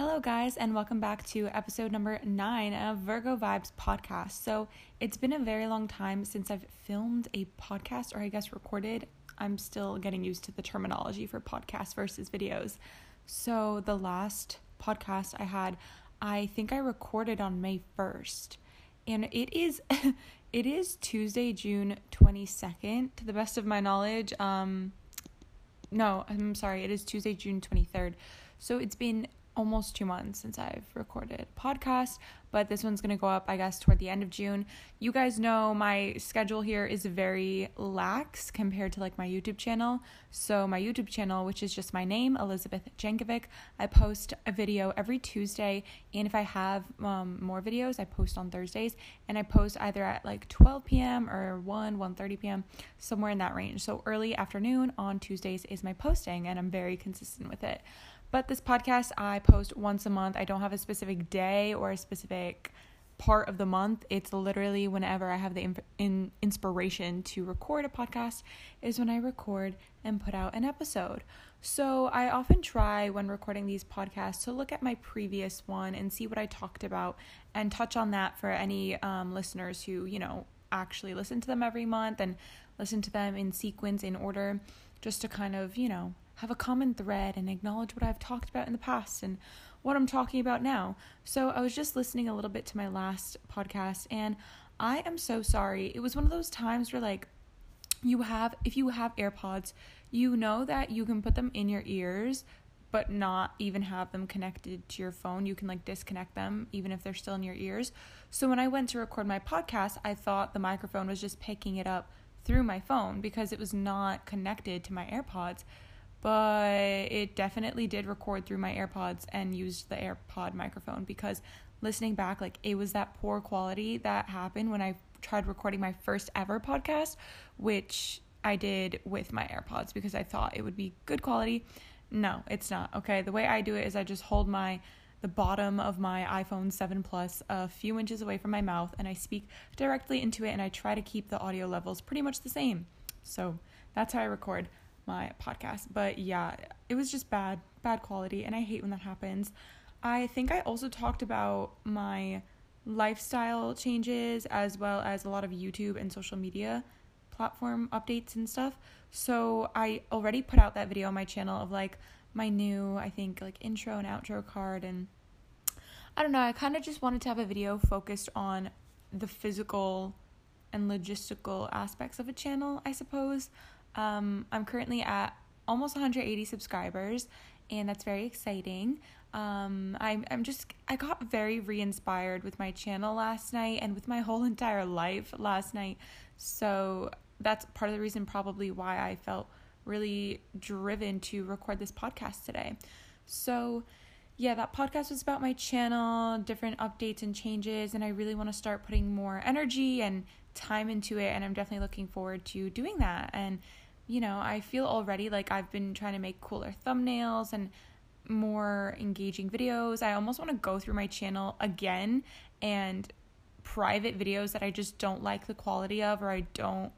Hello, guys, and welcome back to episode number nine of Virgo Vibes podcast. So, it's been a very long time since I've filmed a podcast, or I guess recorded. I'm still getting used to the terminology for podcast versus videos. So, the last podcast I had, I think I recorded on May 1st, and it is. it is Tuesday, June 22nd, to the best of my knowledge. Um, no, I'm sorry, it is Tuesday, June 23rd. So it's been almost two months since I've recorded podcast, but this one's to go up, I guess, toward the end of June. You guys know my schedule here is very lax compared to like my YouTube channel. So, my YouTube channel, which is just my name, Elizabeth Jankovic, I post a video every Tuesday. And if I have um, more videos, I post on Thursdays. And I post either at like 12 p.m. or 1, 1.30 p.m., somewhere in that range. So, early afternoon on Tuesdays is my posting, and I'm very consistent with it. But this podcast, I post once a month. I don't have a specific day or a specific part of the month. It's literally whenever I have the in inspiration to record a podcast is when I record and put out an episode. So I often try when recording these podcasts to look at my previous one and see what I talked about and touch on that for any um, listeners who you know actually listen to them every month and listen to them in sequence in order, just to kind of you know have a common thread and acknowledge what I've talked about in the past and what I'm talking about now. So I was just listening a little bit to my last podcast and I am so sorry. It was one of those times where like you have if you have AirPods, you know that you can put them in your ears but not even have them connected to your phone. You can like disconnect them even if they're still in your ears. So when I went to record my podcast, I thought the microphone was just picking it up through my phone because it was not connected to my AirPods but it definitely did record through my AirPods and used the AirPod microphone because listening back, like it was that poor quality that happened when I tried recording my first ever podcast, which I did with my AirPods because I thought it would be good quality. No, it's not. Okay, the way I do it is I just hold my the bottom of my iPhone 7 Plus a few inches away from my mouth and I speak directly into it and I try to keep the audio levels pretty much the same. So, that's how I record my podcast. But yeah, it was just bad, bad quality, and I hate when that happens. I think I also talked about my lifestyle changes as well as a lot of YouTube and social media platform updates and stuff. So I already put out that video on my channel of like my new, I think, like intro and outro card. And I don't know, I kind of just wanted to have a video focused on the physical and logistical aspects of a channel, I suppose. Um, I'm currently at almost 180 subscribers, and that's very exciting. Um, I'm I'm just I got very re-inspired with my channel last night and with my whole entire life last night. So that's part of the reason probably why I felt really driven to record this podcast today. So yeah, that podcast was about my channel, different updates and changes, and I really want to start putting more energy and time into it. And I'm definitely looking forward to doing that. And, you know, I feel already like I've been trying to make cooler thumbnails and more engaging videos. I almost want to go through my channel again and private videos that I just don't like the quality of or I don't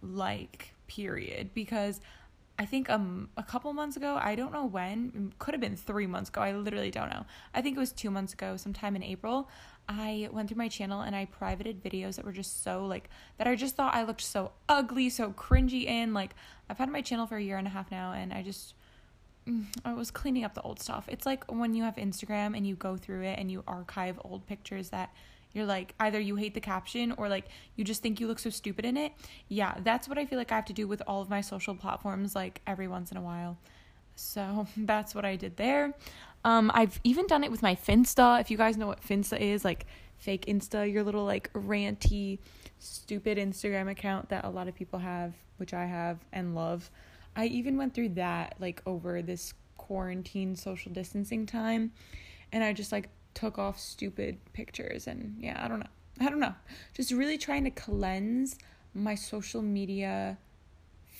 like, period. Because I think um a couple months ago, I don't know when, could have been 3 months ago. I literally don't know. I think it was 2 months ago, sometime in April. I went through my channel and I privated videos that were just so like that I just thought I looked so ugly, so cringy in. Like I've had my channel for a year and a half now and I just mm, I was cleaning up the old stuff. It's like when you have Instagram and you go through it and you archive old pictures that you're like either you hate the caption or like you just think you look so stupid in it. Yeah, that's what I feel like I have to do with all of my social platforms like every once in a while. So that's what I did there. Um, I've even done it with my Finsta. If you guys know what Finsta is, like fake Insta, your little like ranty, stupid Instagram account that a lot of people have, which I have and love. I even went through that like over this quarantine social distancing time. And I just like took off stupid pictures and yeah, I don't know. I don't know. Just really trying to cleanse my social media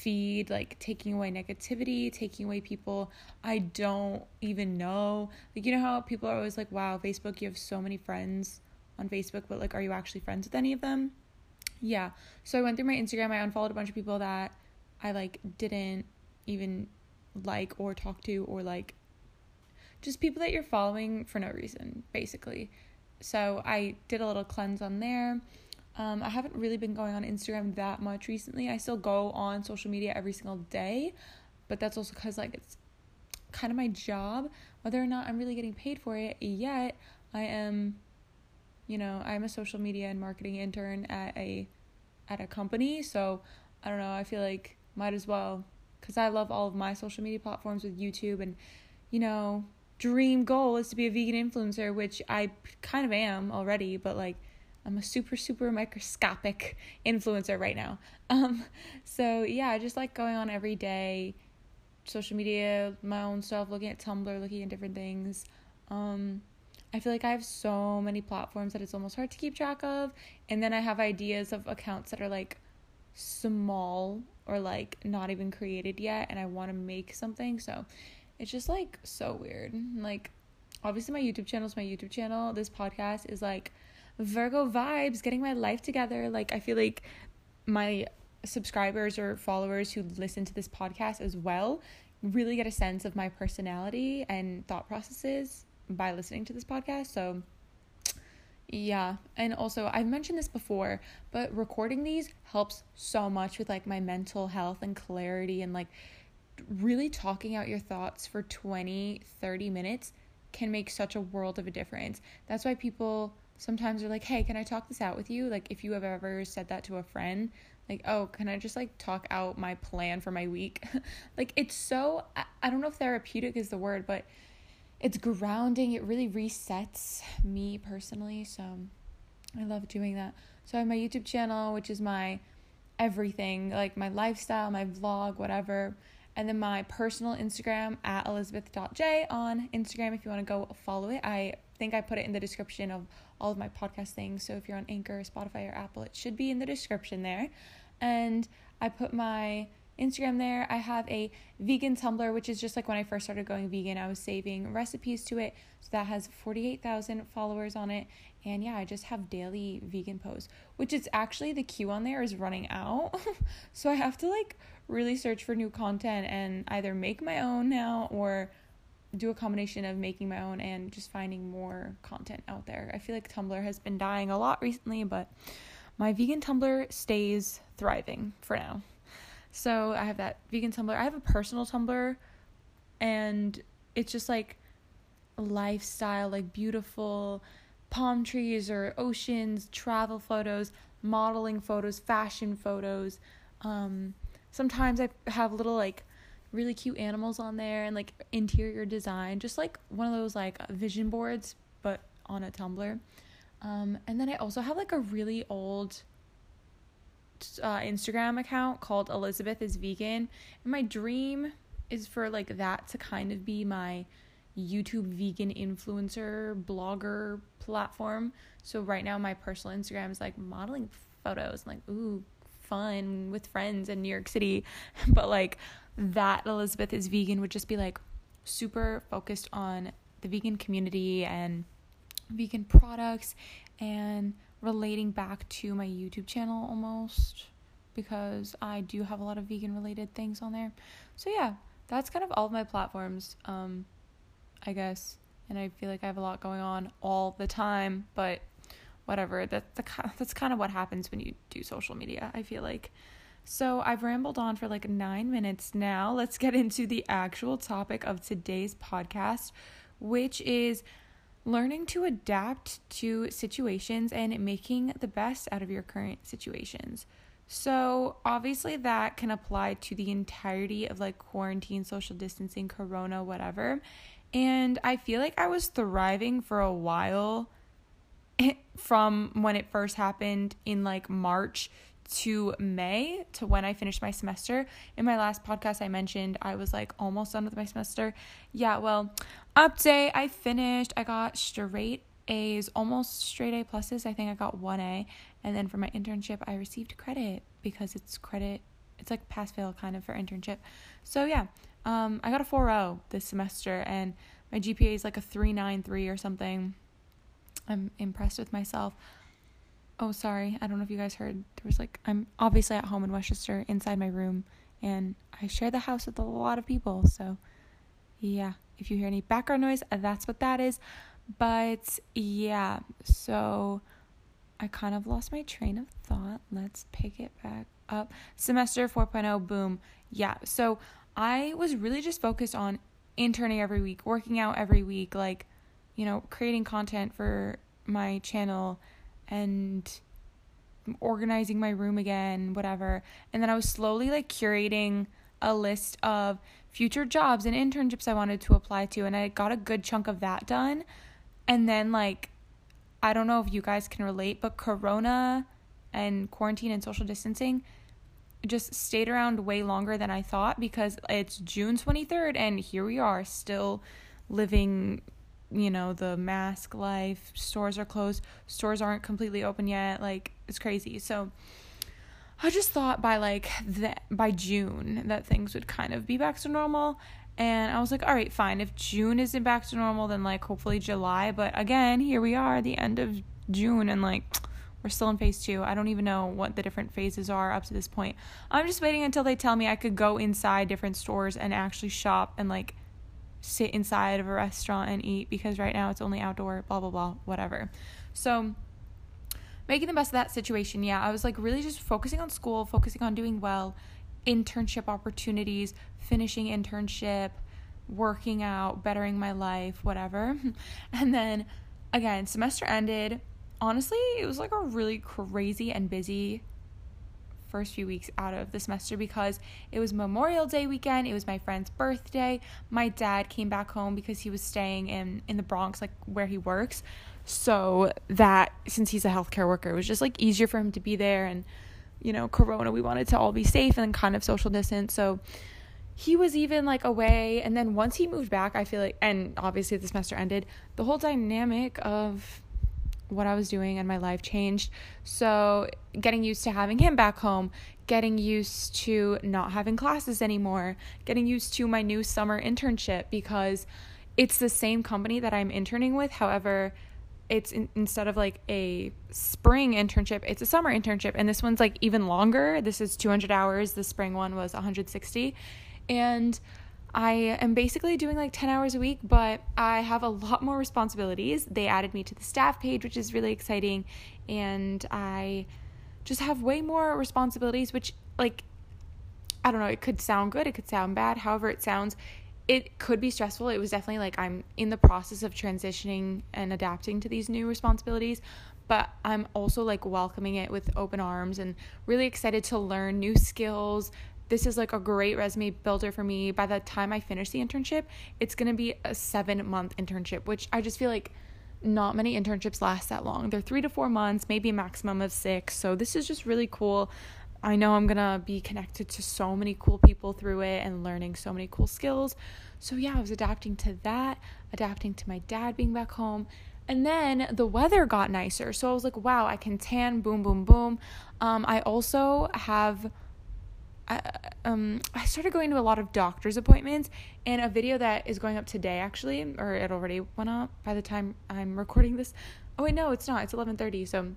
feed, like taking away negativity, taking away people I don't even know. Like, you know how people are always like, wow, Facebook, you have so many friends on Facebook, but like, are you actually friends with any of them? Yeah. So I went through my Instagram, I unfollowed a bunch of people that I like didn't even like or talk to or like just people that you're following for no reason, basically. So I did a little cleanse on there. Um, I haven't really been going on Instagram that much recently. I still go on social media every single day, but that's also because like it's kind of my job. Whether or not I'm really getting paid for it yet, I am, you know, I'm a social media and marketing intern at a at a company. So I don't know. I feel like might as well because I love all of my social media platforms with YouTube and, you know, dream goal is to be a vegan influencer, which I kind of am already, but like I'm a super super microscopic influencer right now. Um so yeah, I just like going on every day social media, my own stuff, looking at Tumblr, looking at different things. Um I feel like I have so many platforms that it's almost hard to keep track of, and then I have ideas of accounts that are like small or like not even created yet and I want to make something. So it's just like so weird. Like obviously my YouTube channel is my YouTube channel. This podcast is like Virgo vibes, getting my life together. Like I feel like my subscribers or followers who listen to this podcast as well really get a sense of my personality and thought processes by listening to this podcast. So yeah, and also I've mentioned this before, but recording these helps so much with like my mental health and clarity and like really talking out your thoughts for 20, 30 minutes can make such a world of a difference. That's why people sometimes are like, "Hey, can I talk this out with you?" Like if you have ever said that to a friend, like, "Oh, can I just like talk out my plan for my week?" like it's so I, I don't know if therapeutic is the word, but it's grounding. It really resets me personally. So I love doing that. So I have my YouTube channel, which is my everything, like my lifestyle, my vlog, whatever. And then my personal Instagram at elizabeth.j on Instagram if you want to go follow it. I think I put it in the description of all of my podcast things. So if you're on Anchor, Spotify, or Apple, it should be in the description there. And I put my Instagram there. I have a vegan Tumblr, which is just like when I first started going vegan, I was saving recipes to it. So that has 48,000 followers on it. And yeah, I just have daily vegan posts, which is actually the queue on there is running out. so I have to like really search for new content and either make my own now or do a combination of making my own and just finding more content out there. I feel like Tumblr has been dying a lot recently, but my vegan Tumblr stays thriving for now. So I have that vegan Tumblr. I have a personal Tumblr, and it's just like lifestyle, like beautiful palm trees or oceans, travel photos, modeling photos, fashion photos. Um, sometimes I have little like really cute animals on there and like interior design, just like one of those like vision boards, but on a Tumblr. Um, and then I also have like a really old uh, Instagram account called Elizabeth is Vegan. And my dream is for like that to kind of be my YouTube vegan influencer blogger platform. So right now my personal Instagram is like modeling photos and like ooh fun with friends in New York City. But like that Elizabeth is vegan would just be like super focused on the vegan community and vegan products and relating back to my YouTube channel almost because I do have a lot of vegan related things on there. So yeah, that's kind of all of my platforms um I guess. And I feel like I have a lot going on all the time, but whatever. That's the that's kind of what happens when you do social media, I feel like. So I've rambled on for like 9 minutes now. Let's get into the actual topic of today's podcast, which is learning to adapt to situations and making the best out of your current situations. So, obviously, that can apply to the entirety of like quarantine, social distancing, corona, whatever. And I feel like I was thriving for a while from when it first happened in like March to May to when I finished my semester. In my last podcast, I mentioned I was like almost done with my semester. Yeah, well, update I finished. I got straight A's, almost straight A pluses. I think I got one A. And then for my internship, I received credit because it's credit, it's like pass fail kind of for internship. So yeah, um, I got a 4.0 this semester and my GPA is like a 3.93 or something. I'm impressed with myself. Oh, sorry. I don't know if you guys heard. There was like, I'm obviously at home in Westchester inside my room, and I share the house with a lot of people. So, yeah, If you hear any background noise, that's what that is. But yeah, so I kind of lost my train of thought. Let's pick it back up. Semester 4.0, boom. Yeah, so I was really just focused on interning every week, working out every week, like, you know, creating content for my channel and organizing my room again, whatever. And then I was slowly like curating a list of future jobs and internships I wanted to apply to. And I got a good chunk of that done. And then, like, I don't know if you guys can relate, but Corona and quarantine and social distancing just stayed around way longer than I thought because it's June 23rd and here we are still living you know the mask life stores are closed stores aren't completely open yet like it's crazy so i just thought by like that by june that things would kind of be back to normal and i was like all right fine if june isn't back to normal then like hopefully july but again here we are the end of june and like we're still in phase two. I don't even know what the different phases are up to this point. I'm just waiting until they tell me I could go inside different stores and actually shop and like sit inside of a restaurant and eat because right now it's only outdoor, blah, blah, blah, whatever. So, making the best of that situation, yeah, I was like really just focusing on school, focusing on doing well, internship opportunities, finishing internship, working out, bettering my life, whatever. And then again, semester ended honestly, it was like a really crazy and busy first few weeks out of the semester because it was Memorial Day weekend. It was my friend's birthday. My dad came back home because he was staying in in the Bronx, like where he works. So that since he's a healthcare worker, it was just like easier for him to be there. And you know, Corona, we wanted to all be safe and kind of social distance. So he was even like away and then once he moved back i feel like and obviously the semester ended the whole dynamic of what I was doing and my life changed. So, getting used to having him back home, getting used to not having classes anymore, getting used to my new summer internship because it's the same company that I'm interning with. However, it's in, instead of like a spring internship, it's a summer internship. And this one's like even longer. This is 200 hours. The spring one was 160. And I am basically doing like 10 hours a week, but I have a lot more responsibilities. They added me to the staff page, which is really exciting. And I just have way more responsibilities, which, like, I don't know, it could sound good, it could sound bad. However, it sounds, it could be stressful. It was definitely like I'm in the process of transitioning and adapting to these new responsibilities, but I'm also like welcoming it with open arms and really excited to learn new skills, this is like a great resume builder for me. By the time I finish the internship, it's going to be a seven month internship, which I just feel like not many internships last that long. They're three to four months, maybe a maximum of six. So this is just really cool. I know I'm to be connected to so many cool people through it and learning so many cool skills. So, yeah, I was adapting to that, adapting to my dad being back home. And then the weather got nicer. So I was like, wow, I can tan, boom, boom, boom. Um, I also have I, um, I started going to a lot of doctor's appointments, and a video that is going up today, actually, or it already went up by the time I'm recording this. Oh wait, no, it's not. It's 11:30. So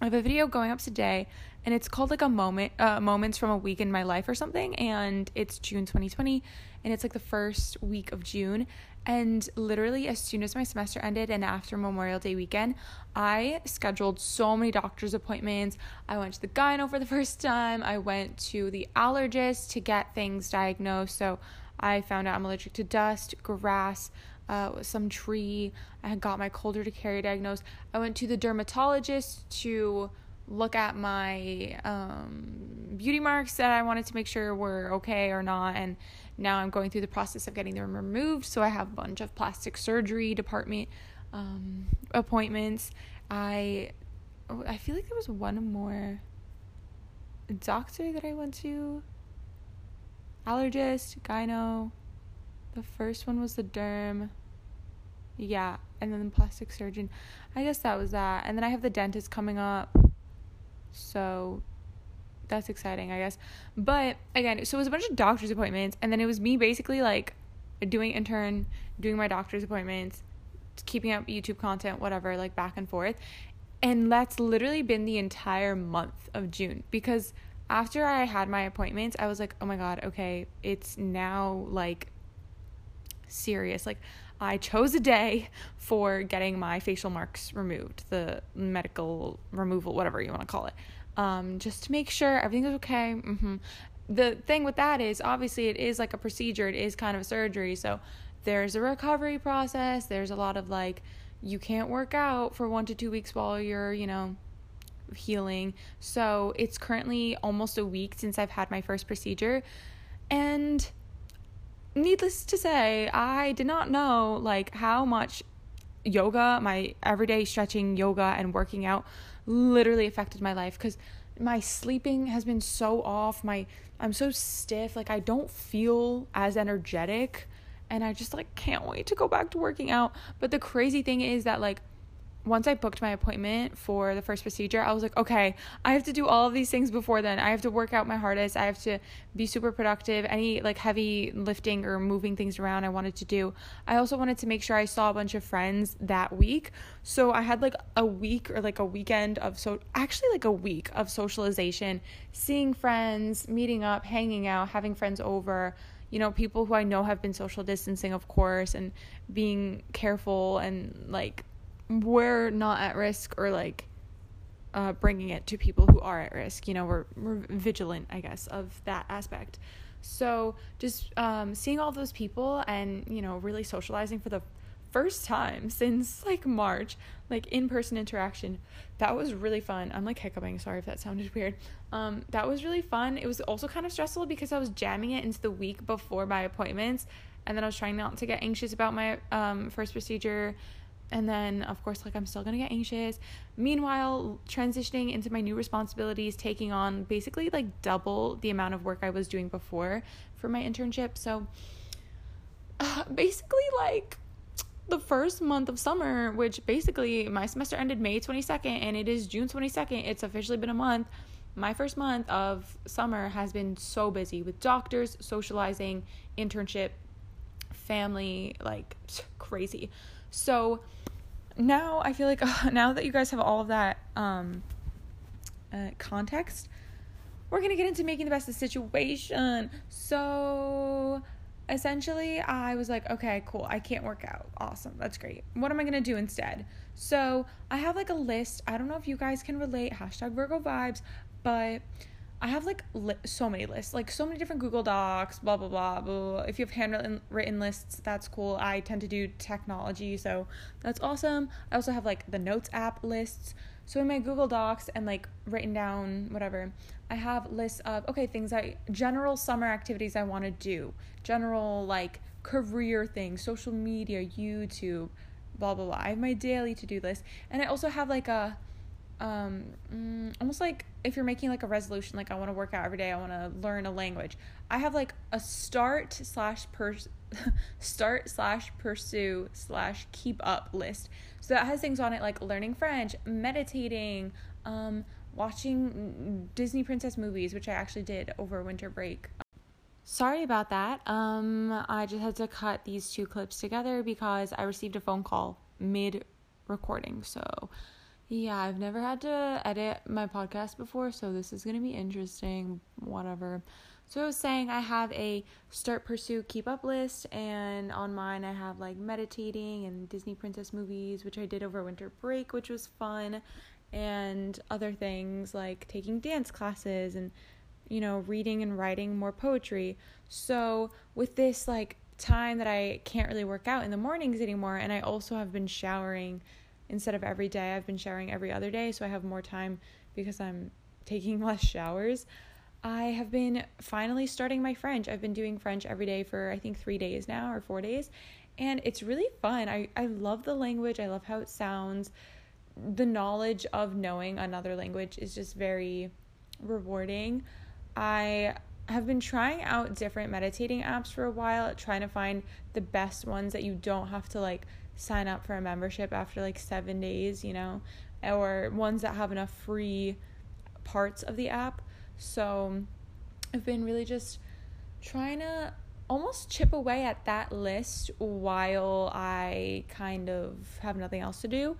I have a video going up today, and it's called like a moment, uh, moments from a week in my life or something, and it's June 2020, and it's like the first week of June, and literally, as soon as my semester ended and after Memorial Day weekend, I scheduled so many doctor's appointments. I went to the gyno for the first time. I went to the allergist to get things diagnosed. So I found out I'm allergic to dust, grass, uh, some tree. I had got my cold urticaria diagnosed. I went to the dermatologist to look at my um, beauty marks that I wanted to make sure were okay or not. And now I'm going through the process of getting them removed. So I have a bunch of plastic surgery department um, appointments. I oh, I feel like there was one more doctor that I went to. Allergist, gyno. The first one was the derm. Yeah, and then the plastic surgeon. I guess that was that. And then I have the dentist coming up. So that's exciting, I guess. But again, so it was a bunch of doctor's appointments, and then it was me basically like doing intern, doing my doctor's appointments, keeping up YouTube content, whatever, like back and forth. And that's literally been the entire month of June because after I had my appointments, I was like, oh my God, okay, it's now like serious. Like, I chose a day for getting my facial marks removed, the medical removal, whatever you want to call it, um, just to make sure everything is okay. Mm-hmm. The thing with that is, obviously, it is like a procedure, it is kind of a surgery. So, there's a recovery process, there's a lot of like, you can't work out for one to two weeks while you're, you know, healing. So it's currently almost a week since I've had my first procedure. And needless to say, I did not know like how much yoga, my everyday stretching yoga and working out literally affected my life cuz my sleeping has been so off. My I'm so stiff, like I don't feel as energetic and I just like can't wait to go back to working out. But the crazy thing is that like once I booked my appointment for the first procedure, I was like, okay, I have to do all of these things before then. I have to work out my hardest. I have to be super productive. Any like heavy lifting or moving things around I wanted to do. I also wanted to make sure I saw a bunch of friends that week. So I had like a week or like a weekend of so actually like a week of socialization, seeing friends, meeting up, hanging out, having friends over you know, people who I know have been social distancing, of course, and being careful and like we're not at risk or like uh, bringing it to people who are at risk. You know, we're, we're vigilant, I guess, of that aspect. So just um, seeing all those people and, you know, really socializing for the first time since like March, like in person interaction, that was really fun. I'm like hiccuping, sorry if that sounded weird. Um, that was really fun. It was also kind of stressful because I was jamming it into the week before my appointments. And then I was trying not to get anxious about my um, first procedure and then of course like i'm still gonna get anxious. Meanwhile transitioning into my new responsibilities taking on basically like double the amount of work i was doing before for my internship. So uh, basically like the first month of summer which basically my semester ended may 22nd and it is june 22nd it's officially been a month. My first month of summer has been so busy with doctors socializing internship family like crazy so now I feel like uh, now that you guys have all of that um, uh, context, we're gonna get into making the best of the situation. So essentially, I was like, okay, cool. I can't work out. Awesome. That's great. What am I gonna do instead? So I have like a list. I don't know if you guys can relate. Hashtag Virgo vibes, but I have like li- so many lists, like so many different Google Docs, blah, blah, blah, blah. If you have handwritten written lists, that's cool. I tend to do technology, so that's awesome. I also have like the Notes app lists. So in my Google Docs and like written down, whatever, I have lists of, okay, things I, general summer activities I want to do, general like career things, social media, YouTube, blah, blah, blah. I have my daily to do list. And I also have like a, um mm, almost like if you're making like a resolution like i want to work out every day i want to learn a language i have like a start slash per start slash pursue slash keep up list so that has things on it like learning french meditating um watching disney princess movies which i actually did over winter break Sorry about that. Um, I just had to cut these two clips together because I received a phone call mid recording. So yeah, I've never had to edit my podcast before, so this is going to be interesting. Whatever. So I was saying I have a start, pursue, keep up list, and on mine I have like meditating and Disney princess movies, which I did over winter break, which was fun, and other things like taking dance classes and you know, reading and writing more poetry. So with this like time that I can't really work out in the mornings anymore, and I also have been showering instead of every day I've been showering every other day so I have more time because I'm taking less showers. I have been finally starting my French. I've been doing French every day for I think 3 days now or 4 days and it's really fun. I I love the language. I love how it sounds. The knowledge of knowing another language is just very rewarding. I have been trying out different meditating apps for a while, trying to find the best ones that you don't have to like sign up for a membership after like seven days, you know, or ones that have enough free parts of the app. So I've been really just trying to almost chip away at that list while I kind of have nothing else to do.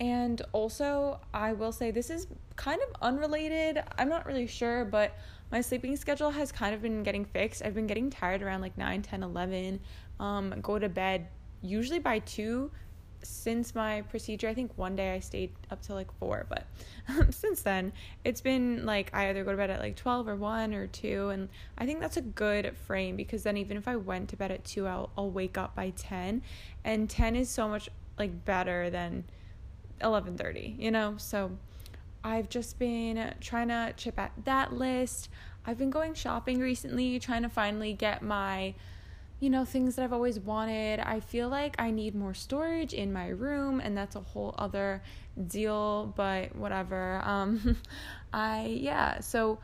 And also, I will say this is kind of unrelated. I'm not really sure, but my sleeping schedule has kind of been getting fixed. I've been getting tired around like 9, 10, 11, um, go to bed usually by 2 since my procedure, I think one day I stayed up till like four, but since then it's been like I either go to bed at like 12 or 1 or 2 and I think that's a good frame because then even if I went to bed at 2 I'll, I'll wake up by 10 and 10 is so much like better than 11:30, you know? So I've just been trying to chip at that list. I've been going shopping recently, trying to finally get my you know, things that I've always wanted. I feel like I need more storage in my room, and that's a whole other deal, but whatever. Um, I, yeah, so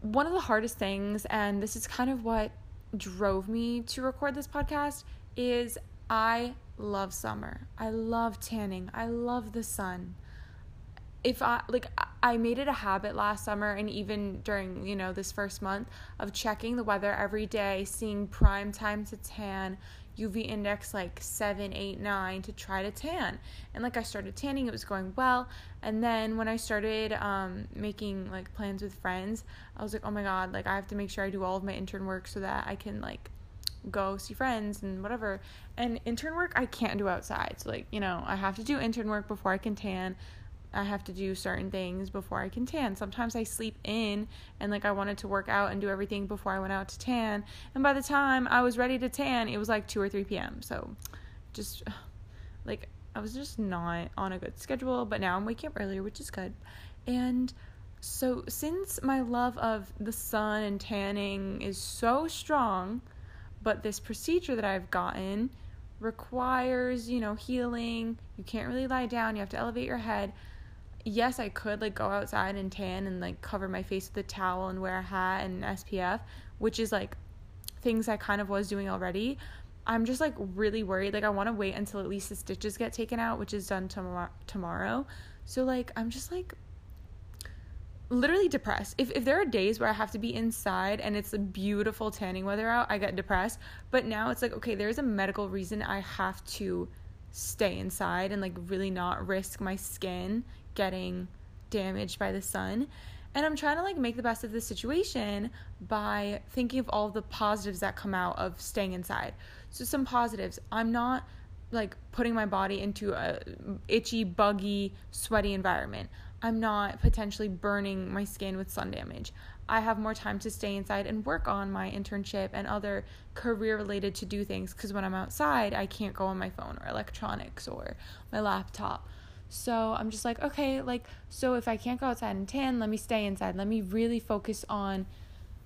one of the hardest things, and this is kind of what drove me to record this podcast, is I love summer. I love tanning. I love the sun if I like I made it a habit last summer and even during, you know, this first month of checking the weather every day, seeing prime time to tan, UV index like seven, eight, nine to try to tan. And like I started tanning, it was going well. And then when I started um, making like plans with friends, I was like, oh my God, like I have to make sure I do all of my intern work so that I can like go see friends and whatever. And intern work I can't do outside. So like, you know, I have to do intern work before I can tan. I have to do certain things before I can tan. Sometimes I sleep in and like I wanted to work out and do everything before I went out to tan. And by the time I was ready to tan, it was like 2 or 3 p.m. So just like I was just not on a good schedule, but now I'm waking up earlier, which is good. And so since my love of the sun and tanning is so strong, but this procedure that I've gotten requires, you know, healing. You can't really lie down. You have to elevate your head yes, I could like go outside and tan and like cover my face with a towel and wear a hat and SPF, which is like things I kind of was doing already. I'm just like really worried. Like I want to wait until at least the stitches get taken out, which is done tomorrow tomorrow. So like I'm just like literally depressed. If if there are days where I have to be inside and it's a beautiful tanning weather out, I get depressed. But now it's like okay, there's a medical reason I have to stay inside and like really not risk my skin getting damaged by the sun. And I'm trying to like make the best of the situation by thinking of all the positives that come out of staying inside. So some positives. I'm not like putting my body into a itchy, buggy, sweaty environment. I'm not potentially burning my skin with sun damage. I have more time to stay inside and work on my internship and other career related to do things because when I'm outside, I can't go on my phone or electronics or my laptop. So I'm just like, okay, like, so if I can't go outside and tan, let me stay inside. Let me really focus on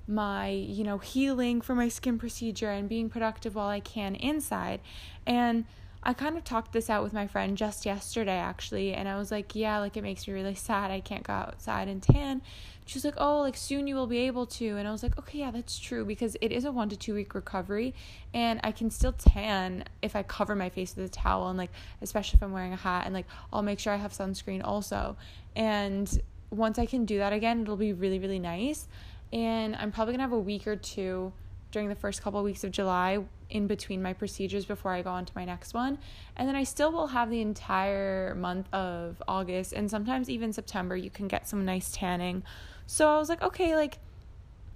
my, you know, healing for my skin procedure and being productive while I can inside. And I kind of talked this out with my friend just yesterday, actually, and I was like, yeah, like it makes me really sad. I can't go outside and tan. She's like, oh, like soon you will be able to. And I was like, okay, yeah, that's true because it is a one to two week recovery, and I can still tan if I cover my face with a towel, and like, especially if I'm wearing a hat, and like, I'll make sure I have sunscreen also. And once I can do that again, it'll be really, really nice. And I'm probably gonna have a week or two during the first couple of weeks of July in between my procedures before I go on to my next one. And then I still will have the entire month of August and sometimes even September. You can get some nice tanning. So I was like, okay, like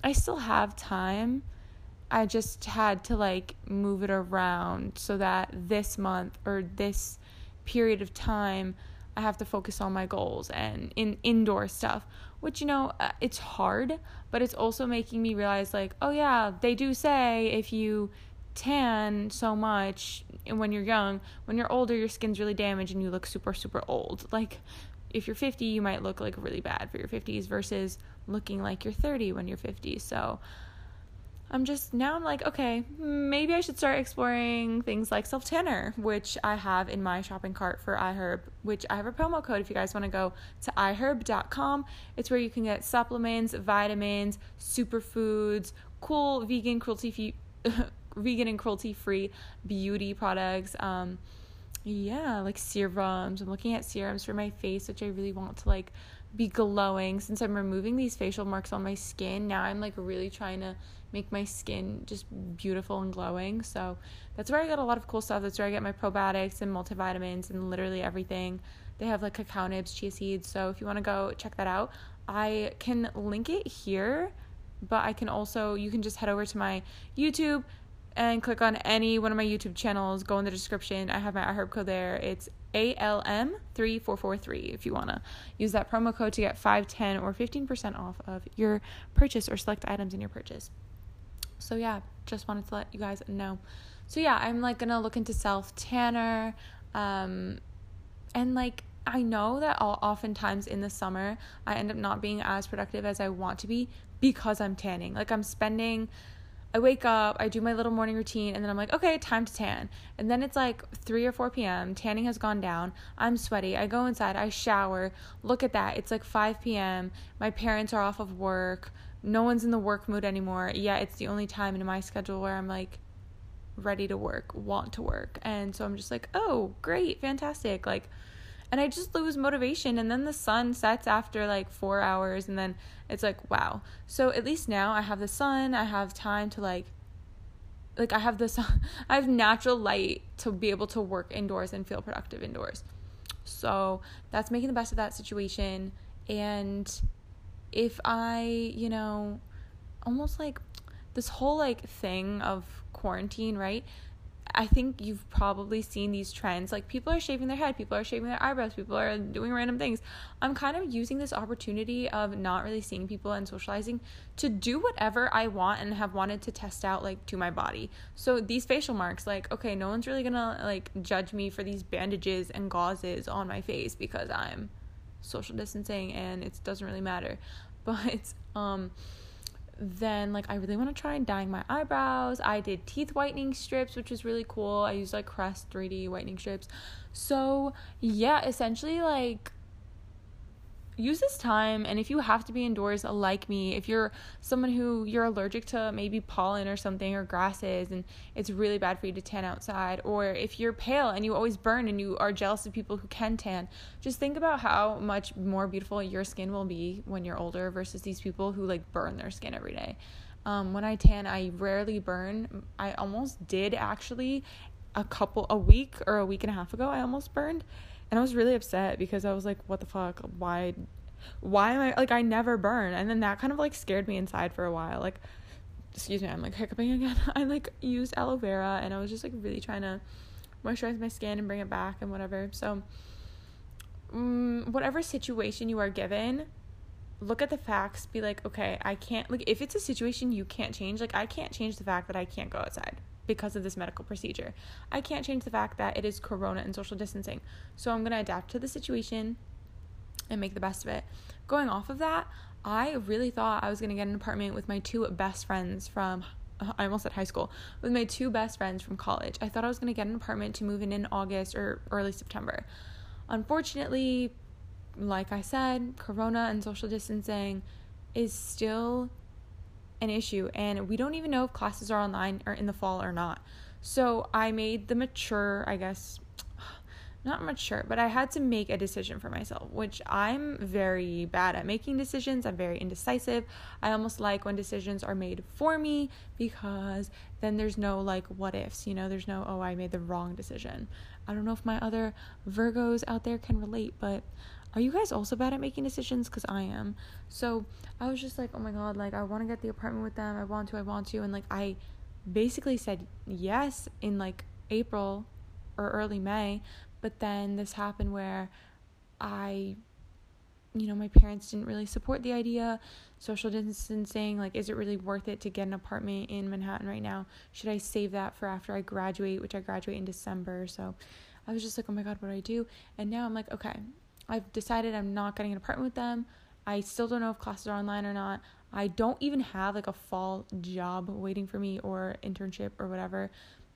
I still have time. I just had to like move it around so that this month or this period of time I have to focus on my goals and in indoor stuff, which you know, uh, it's hard, but it's also making me realize like, oh yeah, they do say if you tan so much and when you're young, when you're older your skin's really damaged and you look super super old. Like if you're 50, you might look like really bad for your 50s versus looking like you're 30 when you're 50. So I'm just now I'm like, okay, maybe I should start exploring things like self tanner, which I have in my shopping cart for iHerb, which I have a promo code if you guys want to go to iHerb.com. It's where you can get supplements, vitamins, superfoods, cool vegan cruelty free vegan and cruelty free beauty products. Um yeah, like serums. I'm looking at serums for my face, which I really want to like be glowing since I'm removing these facial marks on my skin. Now I'm like really trying to make my skin just beautiful and glowing. So that's where I get a lot of cool stuff. That's where I get my probiotics and multivitamins and literally everything. They have like cacao nibs, chia seeds. So if you want to go check that out, I can link it here, but I can also, you can just head over to my YouTube and click on any one of my YouTube channels. Go in the description. I have my iHerb code there. It's ALM3443 if you want to use that promo code to get 5, 10, or 15% off of your purchase or select items in your purchase. So, yeah, just wanted to let you guys know. So, yeah, I'm like gonna look into self tanner. Um, and like, I know that all, oftentimes in the summer, I end up not being as productive as I want to be because I'm tanning. Like, I'm spending I wake up, I do my little morning routine, and then I'm like, okay, time to tan. And then it's like 3 or 4 p.m., tanning has gone down, I'm sweaty, I go inside, I shower, look at that, it's like 5 p.m., my parents are off of work, no one's in the work mood anymore. Yeah, it's the only time in my schedule where I'm like ready to work, want to work. And so I'm just like, oh, great, fantastic. Like, and I just lose motivation. And then the sun sets after like four hours, and then it's like, wow. So at least now I have the sun, I have time to like, like I have the sun, I have natural light to be able to work indoors and feel productive indoors. So that's making the best of that situation. And if I, you know, almost like this whole like thing of quarantine, right? I think you've probably seen these trends. Like people are shaving their head, people are shaving their eyebrows, people are doing random things. I'm kind of using this opportunity of not really seeing people and socializing to do whatever I want and have wanted to test out like to my body. So these facial marks, like, okay, no one's really gonna like judge me for these bandages and gauzes on my face because I'm social distancing and it doesn't really matter. But um then like I really want to try and dyeing my eyebrows. I did teeth whitening strips, which was really cool. I used like Crest 3D whitening strips. So, yeah, essentially like use this time and if you have to be indoors like me if you're someone who you're allergic to maybe pollen or something or grasses and it's really bad for you to tan outside or if you're pale and you always burn and you are jealous of people who can tan just think about how much more beautiful your skin will be when you're older versus these people who like burn their skin every day. Um, when i tan i rarely burn. I almost did actually a couple a week or a week and a half ago i almost burned and I was really upset because I was like, what the fuck? Why why am I like I never burn? And then that kind of like scared me inside for a while. Like excuse me, I'm like hiccuping again. I like used aloe vera and I was just like really trying to moisturize my skin and bring it back and whatever. So um, whatever situation you are given, look at the facts, be like, okay, I can't like if it's a situation you can't change, like I can't change the fact that I can't go outside because of this medical procedure. I can't change the fact that it is corona and social distancing. So I'm going to adapt to the situation and make the best of it. Going off of that, I really thought I was going to get an apartment with my two best friends from I almost said high school with my two best friends from college. I thought I was going to get an apartment to move in in August or early September. Unfortunately, like I said, corona and social distancing is still an issue and we don't even know if classes are online or in the fall or not. So I made the mature, I guess, not mature, but I had to make a decision for myself, which I'm very bad at making decisions. I'm very indecisive. I almost like when decisions are made for me because then there's no like what ifs, you know, there's no, oh, I made the wrong decision. I don't know if my other Virgos out there can relate, but are you guys also bad at making decisions? Because I am. So I was just like, oh my God, like I want to get the apartment with them. I want to, I want to. And like I basically said yes in like April or early May. But then this happened where I, you know, my parents didn't really support the idea. Social distancing, like, is it really worth it to get an apartment in Manhattan right now? Should I save that for after I graduate, which I graduate in December? So I was just like, oh my God, what do I do? And now I'm like, okay, I've decided I'm not getting an apartment with them. I still don't know if classes are online or not. I don't even have like a fall job waiting for me or internship or whatever,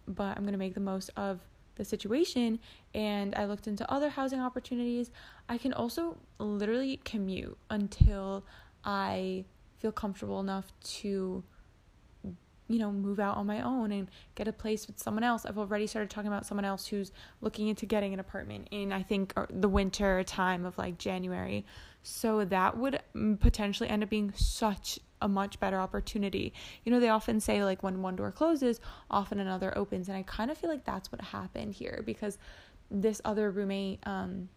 but I'm going to make the most of the situation and I looked into other housing opportunities. I can also literally commute until I feel comfortable enough to you know, move out on my own and get a place with someone else. I've already started talking about someone else who's looking into getting an apartment in, I think, uh, the winter time of like January. So that would mm, potentially end up being such a much better opportunity. You know, they often say like when one door closes, often another opens. And I kind of feel like that's what happened here because this other roommate um,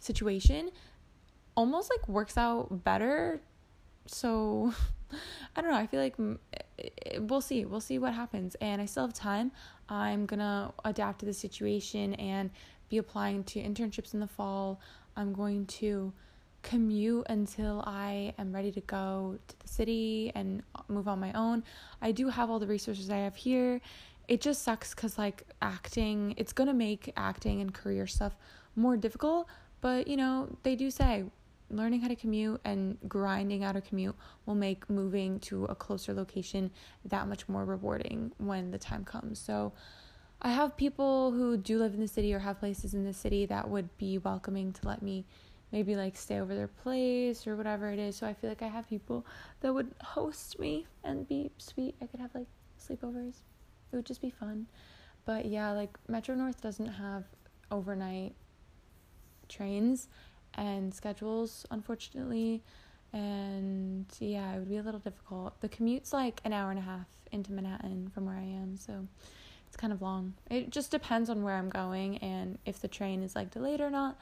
situation almost like works out better. So I don't know. I feel like we'll see. We'll see what happens. And I still have time. I'm going to adapt to the situation and be applying to internships in the fall. I'm going to commute until I am ready to go to the city and move on my own. I do have all the resources I have here. It just sucks cuz like acting, it's going to make acting and career stuff more difficult, but you know, they do say learning how to commute and grinding out a commute will make moving to a closer location that much more rewarding when the time comes. So I have people who do live in the city or have places in the city that would be welcoming to let me maybe like stay over their place or whatever it is. So I feel like I have people that would host me and be sweet. I could have like sleepovers. It would just be fun. But yeah, like Metro North doesn't have overnight trains and schedules, unfortunately. And yeah, it would be a little difficult. The commute's like an hour and a half into Manhattan from where I am, so it's kind of long. It just depends on where I'm going and if the train is like delayed or not.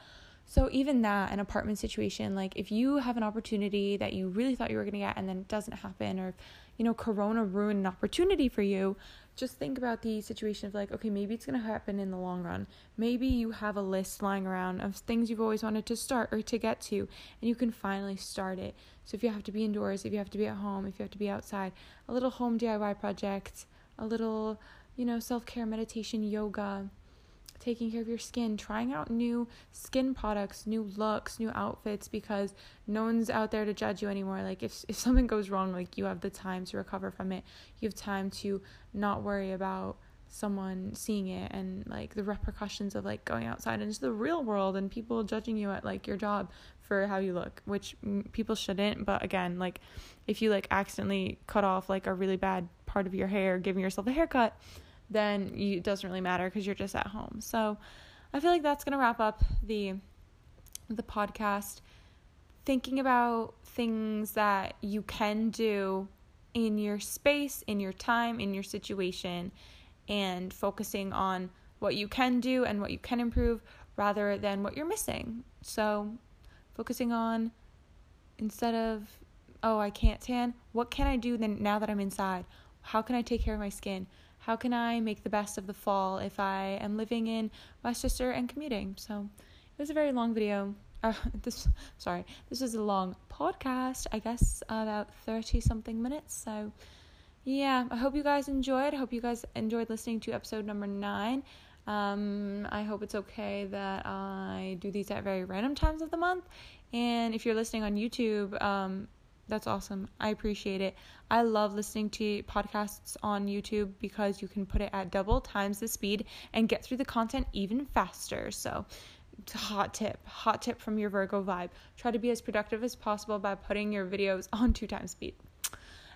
So even that, an apartment situation, like if you have an opportunity that you really thought you were gonna get and then it doesn't happen, or you know, Corona ruined an opportunity for you, just think about the situation of like, okay, maybe it's gonna happen in the long run. Maybe you have a list lying around of things you've always wanted to start or to get to, and you can finally start it. So if you have to be indoors, if you have to be at home, if you have to be outside, a little home DIY project, a little, you know, self care, meditation, yoga taking care of your skin, trying out new skin products, new looks, new outfits because no one's out there to judge you anymore. Like if if something goes wrong, like you have the time to recover from it. You have time to not worry about someone seeing it and like the repercussions of like going outside into the real world and people judging you at like your job for how you look, which people shouldn't, but again, like if you like accidentally cut off like a really bad part of your hair giving yourself a haircut, then you, it doesn't really matter because you're just at home. So I feel like that's to wrap up the the podcast thinking about things that you can do in your space, in your time, in your situation and focusing on what you can do and what you can improve rather than what you're missing. So, focusing on instead of oh, I can't tan, what can I do then now that I'm inside? How can I take care of my skin? How can I make the best of the fall if I am living in Westchester and commuting? So it was a very long video. Uh, this sorry, this was a long podcast. I guess about thirty something minutes. So yeah, I hope you guys enjoyed. I hope you guys enjoyed listening to episode number nine. Um, I hope it's okay that I do these at very random times of the month. And if you're listening on YouTube, um, that's awesome. I appreciate it. I love listening to podcasts on YouTube because you can put it at double times the speed and get through the content even faster. So, hot tip, hot tip from your Virgo vibe. Try to be as productive as possible by putting your videos on two times speed.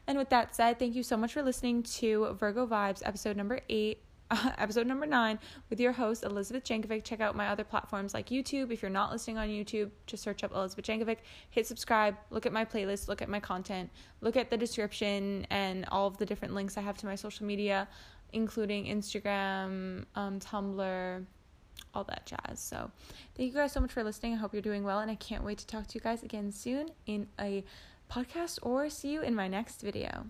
And with that said, thank you so much for listening to Virgo Vibes, episode number eight. episode number nine with your host, Elizabeth Jankovic. Check out my other platforms like YouTube. If you're not listening on YouTube, just search up Elizabeth Jankovic, hit subscribe, look at my playlist, look at my content, look at the description and all of the different links I have to my social media, including Instagram, um, Tumblr, all that jazz. So, thank you guys so much for listening. I hope you're doing well, and I can't wait to talk to you guys again soon in a podcast or see you in my next video.